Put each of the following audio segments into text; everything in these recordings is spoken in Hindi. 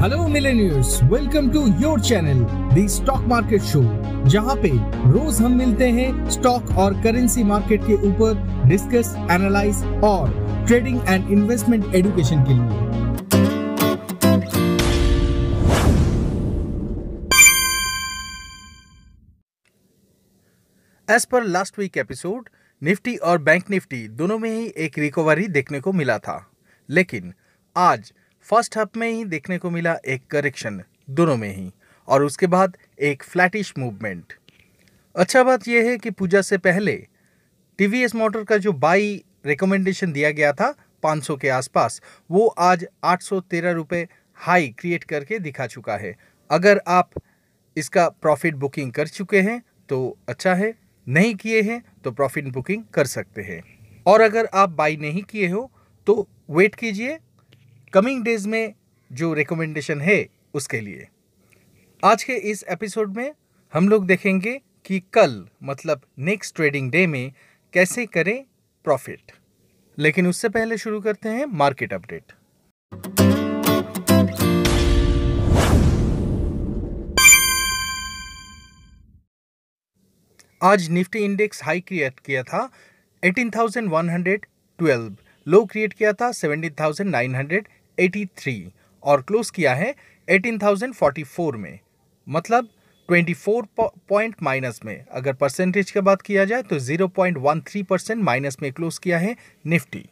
Hello millionaires welcome to your channel the stock market show जहाँ पे रोज हम मिलते हैं स्टॉक और करेंसी मार्केट के ऊपर डिस्कस एनालाइज और ट्रेडिंग एंड इन्वेस्टमेंट एजुकेशन के लिए। As per last week episode Nifty और बैंक निफ्टी दोनों में ही एक रिकवरी देखने को मिला था। लेकिन आज फ़र्स्ट हाफ़ में ही देखने को मिला एक करेक्शन, दोनों में ही, और उसके बाद एक फ्लैटिश मूवमेंट। अच्छा बात यह है कि पूजा से पहले टीवीएस मोटर का जो बाई रिकमेंडेशन दिया गया था 500 के आसपास, वो आज आठ सौ रुपए हाई क्रिएट करके दिखा चुका है। अगर आप इसका प्रॉफिट बुकिंग कर चुके हैं तो अच्छा है। नहीं किए हैं तो प्रॉफिट बुकिंग कर सकते हैं। और अगर आप बाई नहीं किए हो तो वेट कीजिए कमिंग डेज़ में जो रिकमेंडेशन है उसके लिए। आज के इस एपिसोड में हम लोग देखेंगे कि कल मतलब नेक्स्ट ट्रेडिंग डे में कैसे करें प्रॉफिट लेकिन उससे पहले शुरू करते हैं मार्केट अपडेट आज निफ्टी इंडेक्स हाई क्रिएट किया था 18,112 लो क्रिएट किया था 17,900 83 और क्लोज किया है 18,044 में। मतलब 24 पॉइंट माइनस में। अगर परसेंटेज की बात किया जाए तो 0.13 परसेंट माइनस में क्लोज किया है निफ्टी।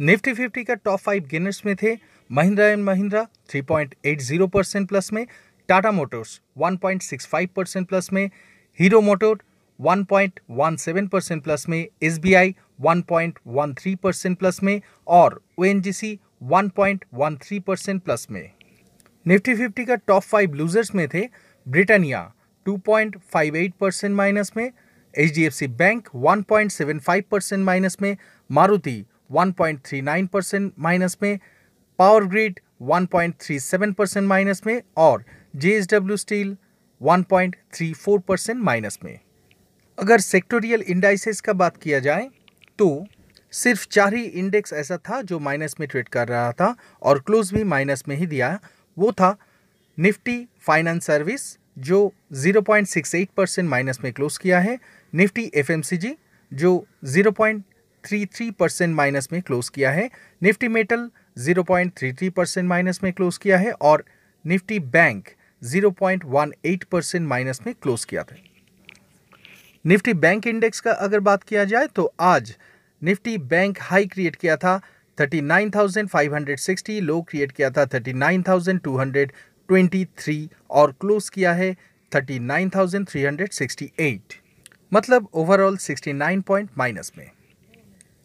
निफ्टी फिफ्टी का टॉप फाइव गेनर्स में थे Mahindra and Mahindra 3.80 percent plus में। टाटा मोटर्स 1.65 परसेंट प्लस में। हीरो मोटर 1.17 परसेंट प्लस में। S B I 1.13 percent plus में। और ओ 1.13 परसेंट प्लस में। निफ्टी फिफ्टी का टॉप फाइव लूजर्स में थे ब्रिटानिया 2.58 परसेंट माइनस में H D F C bank 1.75 percent minus में मारुति 1.39 परसेंट माइनस में पावर ग्रिड 1.37 परसेंट माइनस में और J S W steel 1.34 percent minus में। अगर सेक्टोरियल इंडाइसेस का बात किया जाए तो सिर्फ़ चार ही इंडेक्स ऐसा था जो माइनस में ट्रेड कर रहा था और क्लोज भी माइनस में ही दिया वो था निफ्टी फाइनेंस सर्विस जो 0.68 परसेंट माइनस में क्लोज किया है। निफ्टी एफएमसीजी जो 0.33 परसेंट माइनस में क्लोज किया है। निफ्टी मेटल 0.33 परसेंट माइनस में क्लोज किया है और निफ्टी बैंक 0.18 परसेंट माइनस में क्लोज किया था। निफ्टी बैंक इंडेक्स का अगर बात किया जाए तो आज निफ्टी बैंक हाई क्रिएट किया था 39,560 लो क्रिएट किया था 39,223 और क्लोज किया है 39,368 मतलब ओवरऑल 69 पॉइंट माइनस में।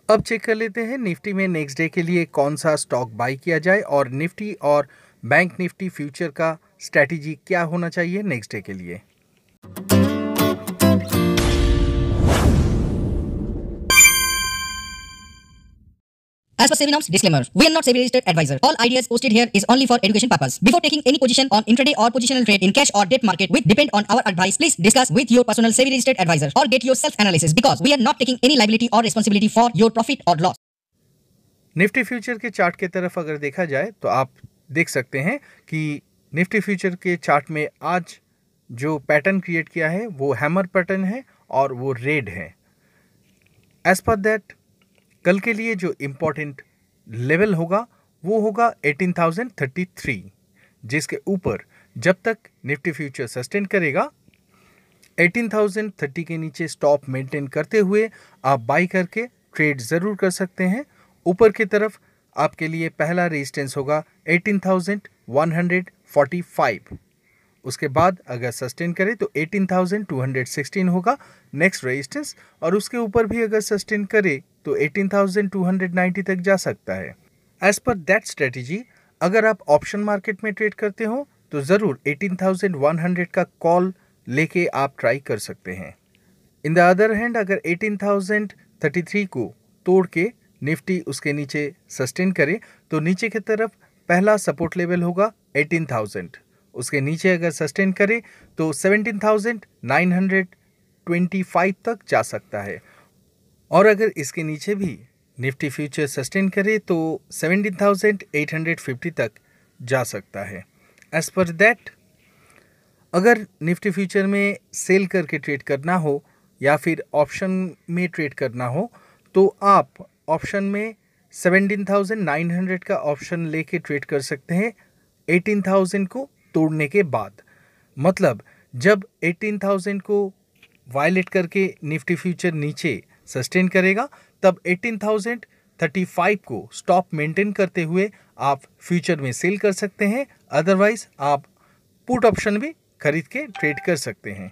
अब चेक कर लेते हैं निफ्टी में नेक्स्ट डे के लिए कौन सा स्टॉक बाई किया जाए और निफ्टी और बैंक निफ्टी फ्यूचर का स्ट्रैटेजी क्या होना चाहिए नेक्स्ट डे के लिए। As per SEBI norms, disclaimer, we are not SEBI registered advisor. All ideas posted here is only for education purpose. Before taking any position on intraday or positional trade in cash or debt market which depend on our advice, please discuss with your personal SEBI registered advisor or get your self analysis because we are not taking any liability or responsibility for your profit or loss. Nifty future के चार्ट के तरफ़ अगर देखा जाए तो आप देख सकते हैं कि निफ्टी फ्यूचर के चार्ट में आज जो पैटर्न क्रिएट किया है वो हैमर पैटर्न है और वो रेड है एज पर दैट कल के लिए जो इम्पोर्टेंट लेवल होगा वो होगा 18,033 जिसके ऊपर जब तक निफ्टी फ्यूचर सस्टेन करेगा 18,030 के नीचे स्टॉप मेंटेन करते हुए आप बाई करके ट्रेड ज़रूर कर सकते हैं। ऊपर की तरफ़ आपके लिए पहला रेजिस्टेंस होगा 18,145 उसके बाद अगर सस्टेन करे तो 18,216 होगा नेक्स्ट रेजिस्टेंस और उसके ऊपर भी अगर सस्टेन करे तो 18,290 तक जा सकता है। एज पर दैट स्ट्रेटेजी अगर आप ऑप्शन मार्केट में ट्रेड करते हो तो ज़रूर 18,100 का कॉल लेके आप ट्राई कर सकते हैं। इन द अदर हैंड अगर 18,033 को तोड़ के निफ्टी उसके नीचे सस्टेन करे तो नीचे की तरफ़ पहला सपोर्ट लेवल होगा 18,000 उसके नीचे अगर सस्टेन करे तो 17,925 तक जा सकता है। और अगर इसके नीचे भी निफ्टी फ्यूचर सस्टेन करे तो 17,850 तक जा सकता है। एज पर दैट अगर निफ्टी फ्यूचर में सेल करके ट्रेड करना हो या फिर ऑप्शन में ट्रेड करना हो तो आप ऑप्शन में 17,900 का ऑप्शन लेके ट्रेड कर सकते हैं। 18,000 को तोड़ने के बाद। मतलब जब 18,000 को वायलेट करके निफ्टी फ्यूचर नीचे सस्टेन करेगा तब 18,035 को स्टॉप मेंटेन करते हुए आप फ्यूचर में सेल कर सकते हैं। अदरवाइज़ आप पुट ऑप्शन भी खरीद के ट्रेड कर सकते हैं।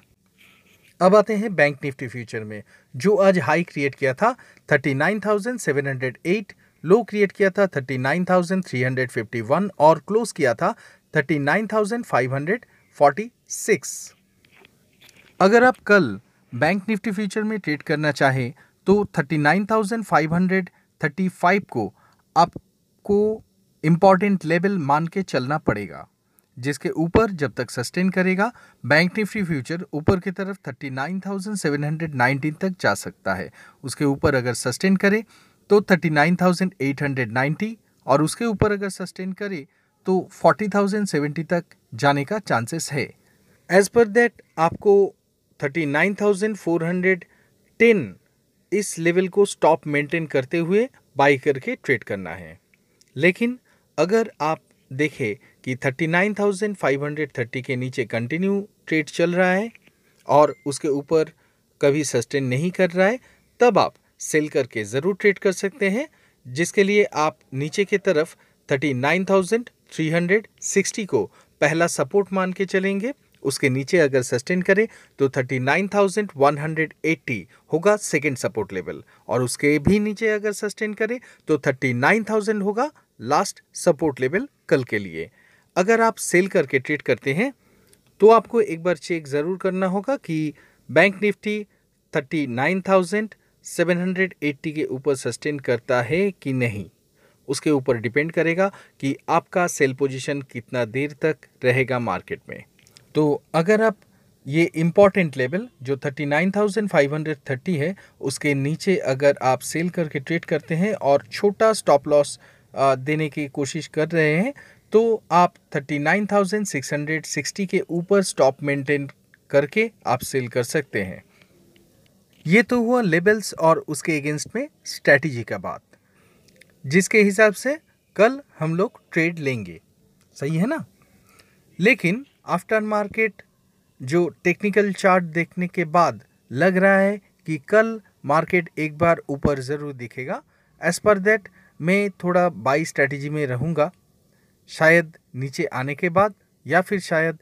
अब आते हैं बैंक निफ्टी फ्यूचर में जो आज हाई क्रिएट किया था 39,708 लो क्रिएट किया था 39,351 और क्लोज किया था 39,546 अगर आप कल बैंक निफ्टी फ्यूचर में ट्रेड करना चाहें तो 39,535 को आपको इंपॉर्टेंट लेवल मान के चलना पड़ेगा जिसके ऊपर जब तक सस्टेन करेगा बैंक निफ्टी फ्यूचर ऊपर की तरफ़ 39,719 तक जा सकता है। उसके ऊपर अगर सस्टेन करे तो 39,890 और उसके ऊपर अगर सस्टेन करे तो 40,070 तक जाने का चांसेस है। एज पर दैट आपको 39,410 इस लेवल को स्टॉप मेंटेन करते हुए बाई करके ट्रेड करना है। लेकिन अगर आप देखें कि 39,530 के नीचे कंटिन्यू ट्रेड चल रहा है और उसके ऊपर कभी सस्टेन नहीं कर रहा है तब आप सेल करके ज़रूर ट्रेड कर सकते हैं जिसके लिए आप नीचे की तरफ़ 39,360 को पहला सपोर्ट मान के चलेंगे। उसके नीचे अगर सस्टेन करें तो 39,180 होगा सेकेंड सपोर्ट लेवल। और उसके भी नीचे अगर सस्टेन करें तो 39,000 होगा लास्ट सपोर्ट लेवल कल के लिए। अगर आप सेल करके ट्रेड करते हैं तो आपको एक बार चेक ज़रूर करना होगा कि बैंक निफ्टी 39,780 के ऊपर सस्टेन करता है कि नहीं। उसके ऊपर डिपेंड करेगा कि आपका सेल पोजीशन कितना देर तक रहेगा मार्केट में। तो अगर आप ये इंपॉर्टेंट लेवल जो 39,530 है उसके नीचे अगर आप सेल करके ट्रेड करते हैं और छोटा स्टॉप लॉस देने की कोशिश कर रहे हैं तो आप 39,660 के ऊपर स्टॉप मेंटेन करके आप सेल कर सकते हैं। ये तो हुआ लेबल्स और उसके अगेंस्ट में स्ट्रैटेजी का बात। जिसके हिसाब से कल हम लोग ट्रेड लेंगे। सही है ना? लेकिन आफ्टर मार्केट जो टेक्निकल चार्ट देखने के बाद लग रहा है कि कल मार्केट एक बार ऊपर ज़रूर दिखेगा। एज पर दैट मैं थोड़ा बाई स्ट्रैटेजी में रहूँगा। शायद नीचे आने के बाद या फिर शायद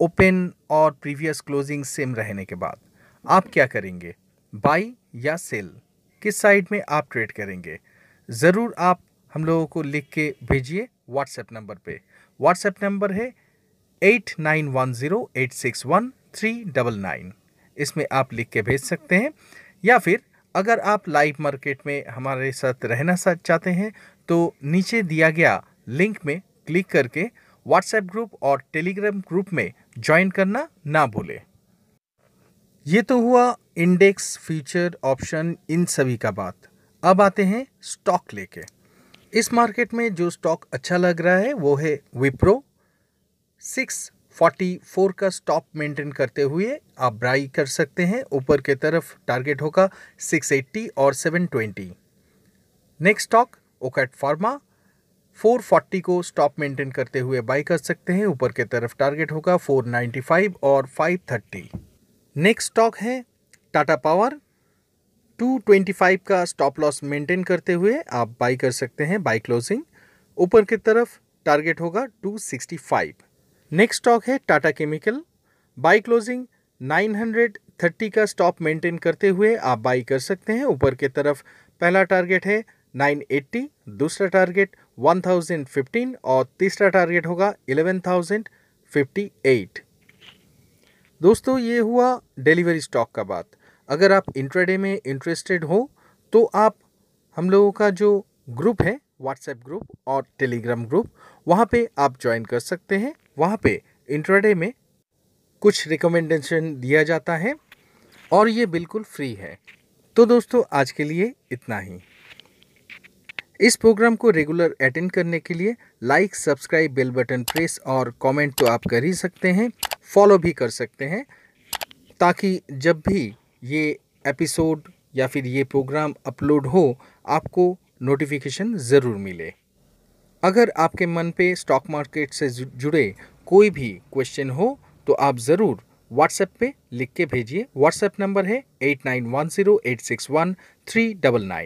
ओपन और प्रीवियस क्लोजिंग सेम रहने के बाद। आप क्या करेंगे? बाई या सेल किस साइड में आप ट्रेड करेंगे? ज़रूर आप हम लोगों को लिख के भेजिए व्हाट्सएप नंबर पे। व्हाट्सएप नंबर है eight nine one zero eight six one three double nine. इसमें आप लिख के भेज सकते हैं। या फिर अगर आप लाइव मार्केट में हमारे साथ रहना चाहते हैं तो नीचे दिया गया लिंक में क्लिक करके व्हाट्सएप ग्रुप और टेलीग्राम ग्रुप में ज्वाइन करना ना भूलें। ये तो हुआ इंडेक्स, फ्यूचर, ऑप्शन, इन सभी का बात। अब आते हैं स्टॉक लेके। इस मार्केट में जो स्टॉक अच्छा लग रहा है, वो है विप्रो सिक्स फोर्टी फोर का स्टॉप मेंटेन करते हुए आप ब्राई कर सकते हैं। ऊपर के तरफ़ टारगेट होगा सिक्स एट्टी और सेवन ट्वेंटी नेक्स्ट स्टॉक ओकैट फार्मा फोर फोर्टी को स्टॉप मेंटेन करते हुए बाई कर सकते हैं। ऊपर के तरफ़ टारगेट होगा फोर नाइन्टी फाइव और फाइव थर्टी नेक्स्ट स्टॉक है टाटा पावर 225 का स्टॉप लॉस मेंटेन करते हुए आप बाई कर सकते हैं बाई क्लोजिंग ऊपर की तरफ़ टारगेट होगा 265 नेक्स्ट स्टॉक है टाटा केमिकल बाई क्लोजिंग 930 का स्टॉप मेंटेन करते हुए आप बाई कर सकते हैं। ऊपर की तरफ़ पहला टारगेट है 980 दूसरा टारगेट 1015 और तीसरा टारगेट होगा 11058 दोस्तों, ये हुआ डिलीवरी स्टॉक का बात। अगर आप इंट्राडे में इंटरेस्टेड हो तो आप हम लोगों का जो ग्रुप है व्हाट्सएप ग्रुप और टेलीग्राम ग्रुप वहाँ पे आप ज्वाइन कर सकते हैं। वहाँ पे इंट्राडे में कुछ रिकमेंडेशन दिया जाता है और ये बिल्कुल फ्री है। तो दोस्तों, आज के लिए इतना ही। इस प्रोग्राम को रेगुलर अटेंड करने के लिए like subscribe bell button press और कमेंट तो आप कर ही सकते हैं। फॉलो भी कर सकते हैं, ताकि जब भी ये एपिसोड या फिर ये प्रोग्राम अपलोड हो, आपको नोटिफिकेशन ज़रूर मिले। अगर आपके मन पे स्टॉक मार्केट से जुड़े कोई भी क्वेश्चन हो तो आप ज़रूर व्हाट्सएप पे लिख के भेजिए। व्हाट्सएप नंबर है eight nine one zero eight six one three double nine